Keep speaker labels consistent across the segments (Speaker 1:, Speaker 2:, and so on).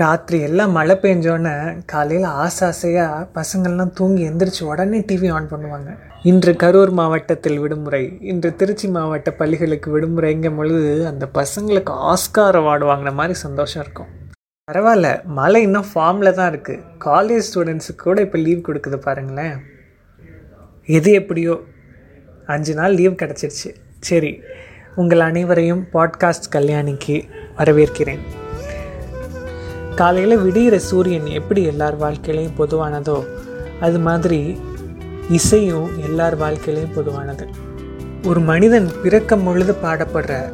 Speaker 1: ராத்திரி எல்லாம் மழை பெஞ்சோன்னே காலையில் ஆசை ஆசையாக பசங்கள்லாம் தூங்கி எந்திரிச்சு உடனே டிவி ஆன் பண்ணுவாங்க. இன்று கரூர் மாவட்டத்தில் விடுமுறை இன்று திருச்சி மாவட்ட பள்ளிகளுக்கு விடுமுறைங்கும் பொழுது அந்த பசங்களுக்கு ஆஸ்கார் அவார்டு வாங்கின மாதிரி சந்தோஷம் இருக்கும். பரவாயில்ல மழை இன்னும் ஃபார்மில் தான் இருக்குது காலேஜ் ஸ்டூடெண்ட்ஸுக்கு கூட இப்போ லீவ் கொடுக்குது பாருங்களேன். எது எப்படியோ அஞ்சு நாள் லீவ் கிடச்சிருச்சு. சரி உங்கள் அனைவரையும் பாட்காஸ்ட் கல்யாணிக்கு வரவேற்கிறேன். காலையில் விடிகிற சூரியன் எப்படி எல்லார் வாழ்க்கையிலையும் பொதுவானதோ அது மாதிரி இசையும் எல்லார் வாழ்க்கையிலையும் பொதுவானது. ஒரு மனிதன் பிறக்கம் பொழுது பாடப்படுற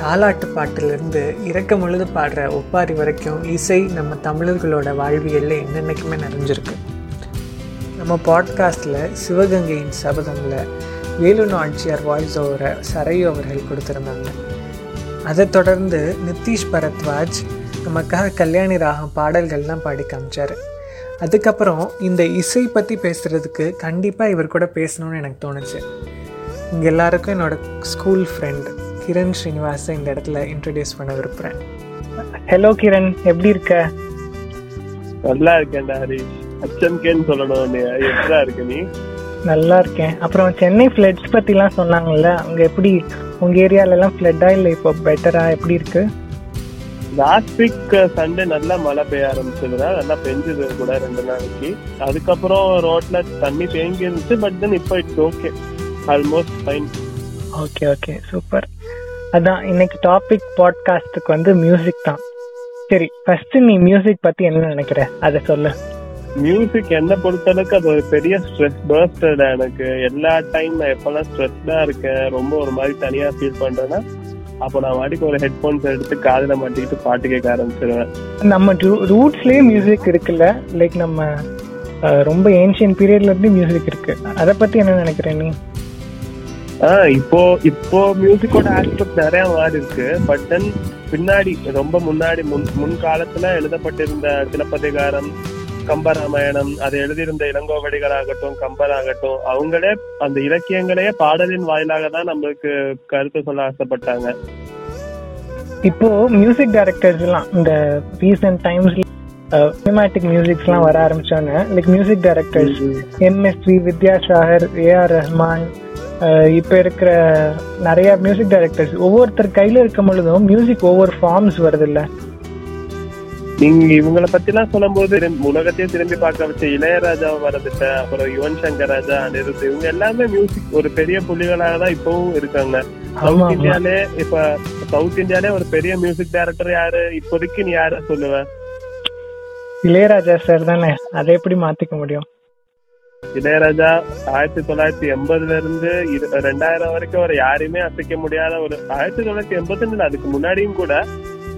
Speaker 1: தாலாட்டு பாட்டிலிருந்து இறக்கம் பொழுது பாடுற ஒப்பாரி வரைக்கும் இசை நம்ம தமிழர்களோட வாழ்வியலில் என்னென்னைக்குமே நிறைஞ்சிருக்கு. நம்ம பாட்காஸ்டில் சிவகங்கையின் சபதமில் வேலு நாச்சியார் வாய்ஸ் ஓவரை சரையோ அவர்கள் கொடுத்துருந்தாங்க. அதை தொடர்ந்து நிதிஷ் பரத்வாஜ் நமக்காக கல்யாணி ராகம் பாடல்கள்லாம் பாடி காமிச்சார். அதுக்கப்புறம் இந்த இசை பற்றி பேசுகிறதுக்கு கண்டிப்பாக இவர் கூட பேசணும்னு எனக்கு தோணுச்சு. இங்கே எல்லாருக்கும் என்னோட ஸ்கூல் ஃப்ரெண்ட் கிரண் ஸ்ரீனிவாஸை இந்த இடத்துல இன்ட்ரடியூஸ் பண்ண விரும்புகிறேன் ஹலோ கிரண் எப்படி இருக்க?
Speaker 2: நல்லா இருக்கேன்டா ஹரிஷ். அச்சம்கேன்னு சொல்லணும் எப்படா இருக்க நீ?
Speaker 1: நல்லா இருக்கேன். அப்புறம் சென்னை ஃப்ளட்ஸ் பற்றிலாம் சொன்னாங்கல்ல அங்கே எப்படி உங்கள் ஏரியாலலாம் ஃப்ளட்டா இல்லை இப்போ பெட்டரா எப்படி இருக்கு?
Speaker 2: லாஸ்ட் வீக் சண்டே நல்லா மழை பெய்ய ஆரம்பிச்சதுடா நல்லா பெஞ்சது கூட ரெண்டு நாளைக்கு. அதுக்கப்புறம் ரோட்ல தண்ணி தேங்கி இருந்துச்சு பட் தென் இப்போ it's okay almost fine
Speaker 1: okay okay super அதான் இன்னைக்கு டாபிக் பாட்காஸ்ட்டுக்கு வந்து மியூசிக் தான். சரி ஃபர்ஸ்ட் நீ மியூசிக் பத்தி என்ன நினைக்கிற? அதை சொல்லு.
Speaker 2: மியூசிக் என்ன பொறுத்தளவுக்கு அது ஒரு பெரிய ஸ்ட்ரெஸ் பர்ஸ்டடா எனக்கு. எல்லா டைம் நான் எப்பெல்லாம் ஸ்ட்ரெஸ்டா இருக்கேன் ரொம்ப ஒரு மாதிரி தனியா ஃபீல் பண்றேன்னா அப்போ நான் வாட்டிக்கு ஒரு ஹெட்போன்ஸ் எடுத்து காதுல மாட்டிக்கிட்டு பாட்டு கேட்க ஆரம்பிச்சிருவேன்.
Speaker 1: நம்ம ரூட்ஸ்லயே மியூசிக் இருக்குல்ல? லைக் நம்ம ரொம்ப ஏன்ஷியன் பீரியட்ல இருந்து மியூசிக் இருக்கு. அதை பத்தி என்ன நினைக்கிற நீ?
Speaker 2: ஆஹ் இப்போ இப்போ மியூசிக்கோட ஆஸ்பெக்ட் நிறைய மாறி இருக்கு. பட் தென் பின்னாடி ரொம்ப முன்னாடி முன் முன் காலத்துல எழுதப்பட்டிருந்த சிலப்பதிகாரம் கம்பராமாயணம் அதை எழுதியிருந்த இளங்கோவடிகளாகட்டும் கம்பராகட்டும் அவங்களே அந்த இலக்கியங்களையே பாடலின் வாயிலாக தான் நம்மளுக்கு கருத்து சொல்ல ஆசைப்பட்டாங்க.
Speaker 1: இப்போ மியூசிக் டைரக்டர்ஸ் எல்லாம் இந்த ரீசெண்ட் டைம்ஸ்ல சினிமேட்டிக் மியூசிக்ஸ்லாம் வர ஆரம்பிச்சோன்னு like music directors MSV Vidyasagar AR Rahman uh இப்ப இருக்கிற நிறைய மியூசிக் டைரக்டர்ஸ் ஒவ்வொருத்தர் கையில இருக்கும் பொழுதும் மியூசிக் ஒவ்வொரு ஃபார்ம்ஸ் வருது இல்ல
Speaker 2: நீங்க இவங்கள பத்தி எல்லாம் சொல்லும் போது உலகத்தையே திரும்பி பார்க்க வச்ச இளையராஜா வரதுட்ட அப்புறம் யுவன் சங்கர் ராஜா அனிருத் இவங்க எல்லாமே மியூசிக் ஒரு பெரிய புள்ளிகளாக தான் இப்பவும் இருக்காங்க. சவுத். இந்தியாலே இப்ப சவுத் இந்தியாலே ஒரு பெரிய மியூசிக் டைரக்டர் யாரு? இப்போதைக்கு நீ யார சொல்லுவ?
Speaker 1: இளையராஜா சார் தானே. அதை எப்படி மாத்திக்க முடியும்?
Speaker 2: இளையராஜா ஆயிரத்தி தொள்ளாயிரத்தி எண்பதுல இருந்து இரு- ரெண்டாயிரம் வரைக்கும் அவர் யாரையுமே அசைக்க முடியாத ஒரு ஆயிரத்தி தொள்ளாயிரத்தி எண்பத்தி அதுக்கு முன்னாடியும் கூட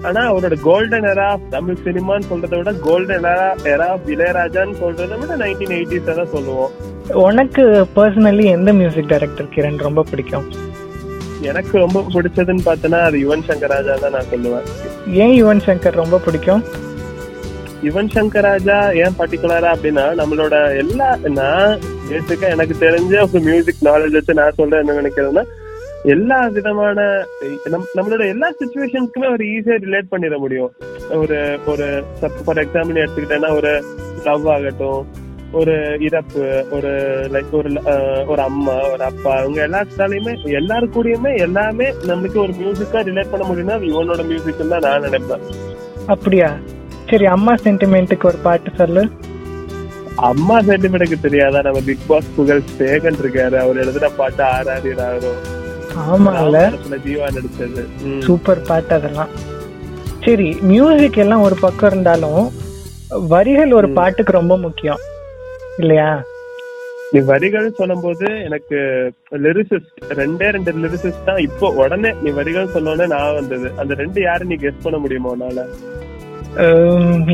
Speaker 2: ஆனா அவரோட கோல்டன் எரா தமிழ் சினிமான்னு சொல்றதை விட கோல்டன் எரா எரா இளையராஜான்னு சொல்றதை விட நைன்டீன் எயிட்டிஸ் தான் சொல்லுவோம்.
Speaker 1: உனக்கு பர்சனலி எந்த மியூசிக் டைரக்டர் கிரண் ரொம்ப பிடிக்கும்?
Speaker 2: எனக்கு ரொம்ப பிடிச்சதுன்னு பார்த்தனா அது யுவன் சங்கர் ராஜா தான் நான் சொல்லுவேன்.
Speaker 1: ஏன் யுவன் சங்கர் ரொம்ப பிடிக்கும்?
Speaker 2: யுவன் சங்கர் ராஜா ஏன் பர்டிகுலரா அப்படின்னா நம்மளோட எல்லா நான் பேசிக்கா எனக்கு தெரிஞ்ச ஒரு மியூசிக் நாலேஜ் வச்சு நான் சொல்றேன் என்ன நினைக்கிறேன்னா எல்லா விதமான நம்- நம்மளோட எல்லா சுச்சுவேஷன்ஸ்க்குமே ஒரு ஈஸியா ரிலேட் பண்ணிட முடியும். ஒரு ஒரு ஃபார் எக்ஸாம்பிள் எடுத்துக்கிட்டேன்னா ஒரு லவ் ஆகட்டும் ஒரு இறப்பு ஒரு லைக் ஒரு ஒரு அம்மா ஒரு அப்பா அவங்க எல்லாத்தாலையுமே எல்லாரு கூடயுமே எல்லாமே நம்மளுக்கு ஒரு மியூசிக்கா ரிலேட் பண்ண முடியும்னா இவனோட மியூசிக் தான் நான் நினைப்பேன்.
Speaker 1: அப்படியா? சரி அம்மா சென்டிமெண்ட்டுக்கு ஒரு பாட்டு சொல்லு.
Speaker 2: அம்மா சென்டிமெண்ட்டுக்கு தெரியாதா? நம்ம பிக் பாஸ் புகழ் சேகன் இருக்காரு. அவர் எழுதுன பாட்டு ராகம்
Speaker 1: ஆமால
Speaker 2: ஜீவா நடிச்சது.
Speaker 1: சூப்பர் பாட்டு அதெல்லாம். சரி மியூசிக் எல்லாம் ஒரு பக்கம் இருந்தாலும் வரிகள் ஒரு பாட்டுக்கு ரொம்ப முக்கியம். இல்லையா?
Speaker 2: நீ வரிகள் சொல்லும்போது எனக்கு லிரிசிஸ்ட் ரெண்டே ரெண்டு லிரிசிஸ்ட் தான் இப்போ. உடனே நீ வரிகள் சொன்னோடனே நான் வந்தது. அந்த ரெண்டு யாரு நீ கெஸ் பண்ண முடியுமா உன்னால?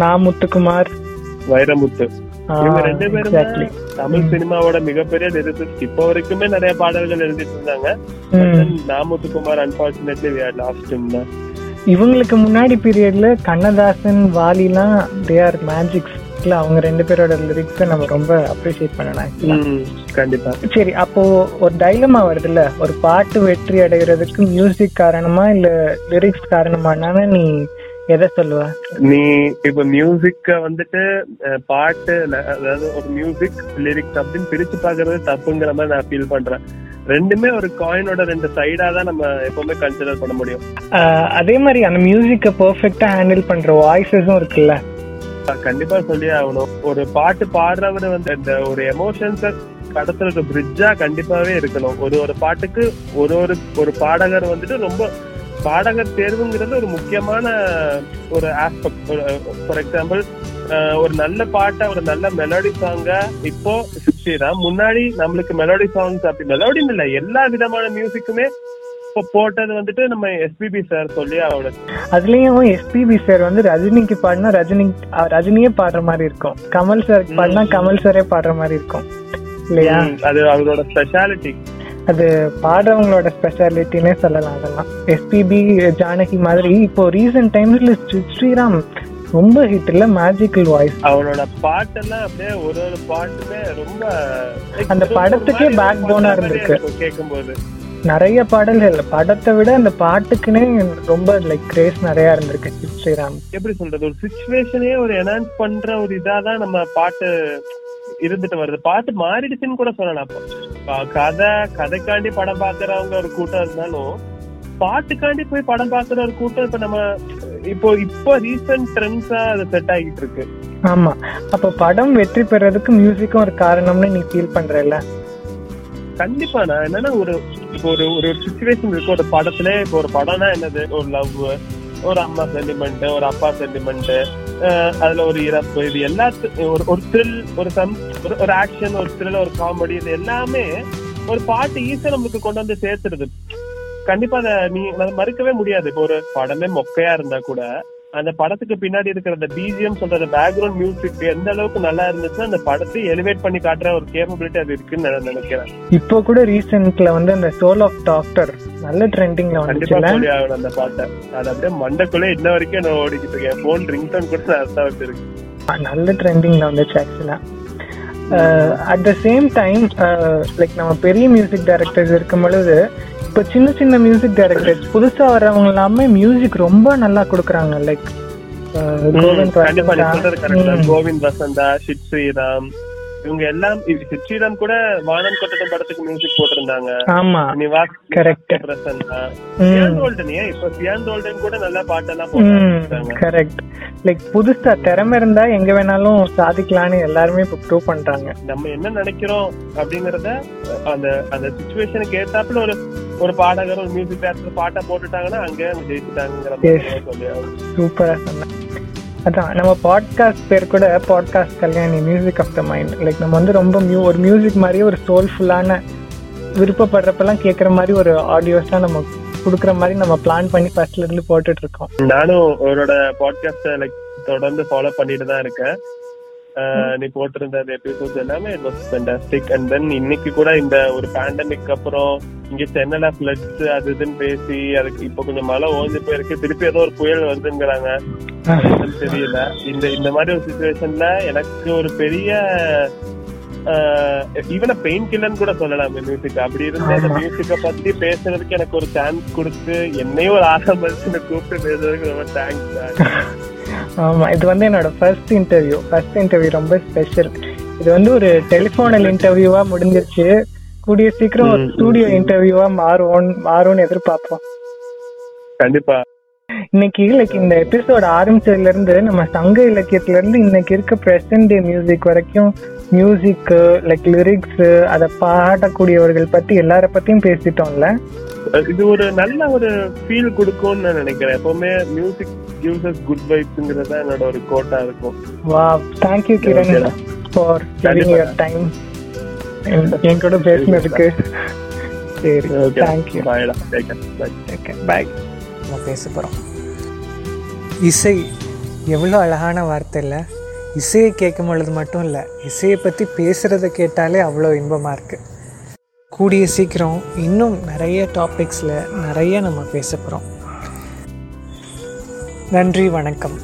Speaker 1: நான் முத்துக்குமார்.
Speaker 2: வைரமுத்து. இவங்க ரெண்டு பேருமே. தமிழ் சினிமாவோட மிகப்பெரிய லிரிசிஸ்ட் இப்போ வரைக்குமே நிறைய பாடல்கள் எழுதிட்டு இருந்தாங்க. Na Muthukumar unfortunately we are lost
Speaker 1: இவங்களுக்கு முன்னாடி பீரியட்ல கண்ணதாசன் வாலிலாம் தே ஆர் மேஜிக்ஸ் அவங்க ரெண்டு பேரோட லிரிக்ஸை நம்ம ரொம்ப அப்ரிஷியேட் பண்ணலாம்
Speaker 2: கண்டிப்பா.
Speaker 1: சரி அப்போ ஒரு டைலமா வருதுல்ல? ஒரு பாட்டு வெற்றி அடைகிறதுக்கு மியூசிக் காரணமா இல்ல லிரிக்ஸ் காரணமானா நீ எதை சொல்லுவ?
Speaker 2: நீ இப்ப மியூசிக்க வந்துட்டு பாட்டு அதாவது ஒரு மியூசிக் லிரிக்ஸ் அப்படின்னு பிரிச்சு பாக்குறது தப்புங்கிற மாதிரி நான் ஃபீல் பண்றேன். ரெண்டுமே ஒரு காயினோட ரெண்டு சைடா தான் நம்ம எப்பவுமே கன்சிடர் பண்ண முடியும்.
Speaker 1: அதே மாதிரி அந்த மியூசிக்கை பெர்ஃபெக்ட்டா ஹேண்டில் பண்ற வாய்ஸஸும் இருக்குல்ல?
Speaker 2: கண்டிப்பா சொல்லியே ஆகணும். ஒரு பாட்டு பாடுறவர் வந்து இந்த ஒரு எமோஷன்ஸ கடத்துறது பிரிட்ஜா கண்டிப்பாவே இருக்கணும். ஒரு ஒரு பாட்டுக்கு ஒரு ஒரு ஒரு பாடகர் வந்துட்டு ரொம்ப பாடகர் தேர்வுங்கிறது ஒரு முக்கியமான ஒரு ஆஸ்பெக்ட் ஃபார் எக்ஸாம்பிள் ஒரு நல்ல பாட்டை ஒரு நல்ல மெலோடி சாங்க இப்போ ஸ்ரீராம் முன்னாடி நம்மளுக்கு மெலோடி சாங்ஸ் அப்படி மெலோடின்னு இல்ல எல்லா விதமான மியூசிக்குமே இப்போ போட்டது வந்துட்டு நம்ம எஸ்பிபி சார் சொல்லி அவரோட
Speaker 1: அதுலயும் எஸ்பிபி சார் வந்து ரஜினிக்கு பாடினா ரஜினி ரஜினியே பாடுற மாதிரி இருக்கும். கமல் சார் பாடினா கமல் சாரே பாடுற மாதிரி இருக்கும். இல்லையா?
Speaker 2: அது அவரோட ஸ்பெஷாலிட்டி
Speaker 1: அது பாடுறவங்களோட ஸ்பெஷாலிட்டினே சொல்லலாம் அதெல்லாம். எஸ்பிபி ஜானகி மாதிரி இப்போ ரீசெண்ட் டைம்ஸ்ல ஸ்ரீராம் ரொம்ப ஹிட் இல்ல மேஜிக்கல் வாய்ஸ்
Speaker 2: அவனோட பாட்டெல்லாம் அப்படியே ஒரு ஒரு பாட்டுமே ரொம்ப
Speaker 1: அந்த படத்துக்கே backbone ஆ இருந்திருக்கு.
Speaker 2: கேட்கும்போது
Speaker 1: நிறைய பாடல்கள் படத்தை விட அந்த பாட்டுக்குன்னே ரொம்ப லைக் கிரேஸ் நிறைய இருந்திருக்கு ஸ்ரீராம்.
Speaker 2: எப்படி சொல்றது? ஒரு சுச்சுவேஷனே ஒரு என்ஹான்ஸ் பண்ற ஒரு இதாதான் நம்ம பாட்டு இருந்துட்டு வருது. பாட்டு மாறிடுச்சுன்னு கூட சொல்லலாம் அப்போ. கதை கதைக்காண்டி படம் பாக்குறவங்க ஒரு கூட்டம் இருந்தாலும் பாட்டுக்காண்டி போய் படம் பாக்குற ஒரு கூட்டம் இப்ப நம்ம இப்போ இப்போ ரீசன்ட் ட்ரெண்ட்ஸா அது செட் ஆகிட்டு இருக்கு.
Speaker 1: ஆமா. அப்ப படம் வெற்றி பெறதுக்கு மியூசிக்கும் ஒரு காரணம்னு நீ ஃபீல் பண்றல
Speaker 2: கண்டிப்பா. நான் என்னன்னா ஒரு இப்போ ஒரு ஒரு சுச்சுவேஷன் இருக்கு. ஒரு படத்துல இப்போ ஒரு படம்னா என்னது? ஒரு லவ் ஒரு அம்மா சென்டிமெண்ட் ஒரு அப்பா சென்டிமெண்ட் அதுல ஒரு இறப்பு இது எல்லாத்து ஒரு ஒரு த்ரில் ஒரு சம் ஒரு ஆக்ஷன் ஒரு த்ரில் ஒரு காமெடி இது எல்லாமே ஒரு பாட்டு ஈஸியா நம்மளுக்கு கொண்டு வந்து சேர்த்துருது கண்டிப்பா அதை நீ அதை மறுக்கவே முடியாது. இப்போ ஒரு படமே மொக்கையா இருந்தா கூட அந்த படத்துக்கு பின்னாடி இருக்கிற அந்த பிஜிஎம் சொல்ற பேக்ரவுண்ட் மியூசிக் எந்த அளவுக்கு நல்லா இருந்துச்சுன்னா அந்த படத்தை எலிவேட் பண்ணி காட்டுற ஒரு கேப்பபிலிட்டி அது இருக்குன்னு நான் நினைக்கிறேன்.
Speaker 1: இப்போ கூட ரீசெண்ட்ல வந்து அந்த சோல் ஆஃப் டாக்டர் நல்ல ட்ரெண்டிங்ல
Speaker 2: ஆகணும் அந்த பாட்டை. அது அப்படியே மண்டக்குள்ள இன்ன வரைக்கும் நான் ஓடிக்கிட்டு இருக்கேன் போன் ரிங்டோன் கூட நான் அர்த்தம் வச்சிருக்கேன்.
Speaker 1: நல்ல ட்ரெண்டிங்ல வந்துச்சு ஆக்சுவலா at the same time like நம்ம பெரிய மியூசிக் டைரக்டர்ஸ் இருக்கும் பொழுது இப்போ சின்ன சின்ன மியூசிக் டைரக்டர்ஸ் புதுசா வர்றவங்க எல்லாமே மியூசிக் ரொம்ப நல்லா கொடுக்குறாங்க லைக் கோவிந்த்
Speaker 2: சொல்றது கரெக்ட்
Speaker 1: வசந்தா.
Speaker 2: கோவிந்த் வசந்தா ஷிட் ஸ்ரீராம் இவங்க எல்லாம் ஸ்ரீராம் கூட வானம் கொட்டட்டும் படத்துக்கு மியூசிக் போட்டிருந்தாங்க.
Speaker 1: ஆமா
Speaker 2: நிவாஸ்
Speaker 1: Correct.
Speaker 2: பிரசன்னா. இப்ப சியான் கோல்டன் கூட நல்ல பாட்டெல்லாம் போட்டாங்க
Speaker 1: கரெக்ட் லைக் புதுசா திறமை இருந்தா எங்க வேணாலும் சாதிக்கலாம்னு எல்லாருமே இப்போ ப்ரூவ் பண்றாங்க.
Speaker 2: நம்ம என்ன நினைக்கிறோம் அப்படிங்கறத அந்த அந்த சுச்சுவேஷனுக்கு ஏத்தாப்புல ஒரு ஒரு பாடகர் ஒரு மியூசிக் டேரக்டர் பாட்டை போட்டுட்டாங்கன்னா அங்கே ஜெயிச்சுட்டாங்கிற.
Speaker 1: சூப்பரா சொன்னேன் அதான் நம்ம பாட்காஸ்ட் பேர் கூட podcast Kalyani music of the mind like நம்ம வந்து ரொம்ப மியூ ஒரு மியூசிக் மாதிரியே ஒரு சோல்ஃபுல்லான விருப்பப்படுறப்பெல்லாம் கேட்குற மாதிரி ஒரு ஆடியோஸ்லாம் நம்ம கொடுக்குற மாதிரி நம்ம பிளான் பண்ணி ஃபர்ஸ்ட்ல இருந்து போட்டுட்டு இருக்கோம்
Speaker 2: நானும் அவரோட பாட்காஸ்ட லைக் தொடர்ந்து ஃபாலோ பண்ணிட்டு தான் இருக்கேன். நீ போட்டிருந்த எபிசோட்ஸ் எல்லாமே it was fantastic and then இன்னைக்கு கூட இந்த ஒரு பேண்டமிக் அப்புறம் இங்க சென்னையில ஃபிளட்ஸ் அது இதுன்னு பேசி அதுக்கு இப்போ கொஞ்சம் மழை ஓஞ்சு போயிருக்கு. திருப்பி ஏதோ ஒரு புயல் வருதுங்கிறாங்க. தெரியல. இந்த இந்த மாதிரி ஒரு சுச்சுவேஷன்ல எனக்கு ஒரு பெரிய ஈவன் பெயின் கில்லர்னு கூட சொல்லலாம் மியூசிக் அப்படி இருந்த அந்த. மியூசிக்க பத்தி பேசுறதுக்கு எனக்கு ஒரு சான்ஸ் கொடுத்து என்னையும் ஒரு ஆசை மனுஷனை கூப்பிட்டு பேசுறதுக்கு ரொம்ப தேங்க்ஸ்
Speaker 1: ஆமா இது வந்து என்னோட ஃபர்ஸ்ட் இன்டர்வியூ ஃபர்ஸ்ட் இன்டர்வியூ ரொம்ப ஸ்பெஷல் இது வந்து ஒரு டெலிஃபோனல் இன்டர்வியூவா முடிஞ்சிருச்சு. கூடிய சீக்கிரம் ஒரு ஸ்டூடியோ. இன்டர்வியூவா மாறும் மாறும்னு எதிர்பார்ப்போம்.
Speaker 2: கண்டிப்பா.
Speaker 1: இன்னைக்கு லைக் இந்த எபிசோட் ஆரம்பிச்சதுல இருந்து நம்ம சங்க இலக்கியத்துல இருந்து இன்னைக்கு இருக்க பிரசன்ட் டே மியூசிக் வரைக்கும் மியூசிக் லைக் லிரிக்ஸ் அதை பாடக்கூடியவர்கள் பத்தி எல்லார பத்தியும் பேசிட்டோம்ல?
Speaker 2: இது ஒரு நல்ல ஒரு ஃபீல் கொடுக்கும்னு நான் நினைக்கிறேன். எப்பவுமே மியூசிக் gives us குட் வைப்ஸ்ங்கிறது என்னோட ஒரு கோட்டா இருக்கும்.
Speaker 1: வா thank you Kiran
Speaker 2: Okay.
Speaker 1: For time என் கூட பேசினதுக்கு. சரி தேங்க்யூ
Speaker 2: பாய்டா
Speaker 1: பாய் நம்ம பேச போகிறோம் இசை எவ்வளோ அழகான வார்த்தை இல்லை. இசையை கேட்கும் பொழுது மட்டும் இல்லை இசையை பற்றி பேசுகிறத கேட்டாலே அவ்வளோ இன்பமாக இருக்குது கூடிய சீக்கிரம் இன்னும் நிறைய டாபிக்ஸில் நிறைய நம்ம பேச போகிறோம் நன்றி வணக்கம்.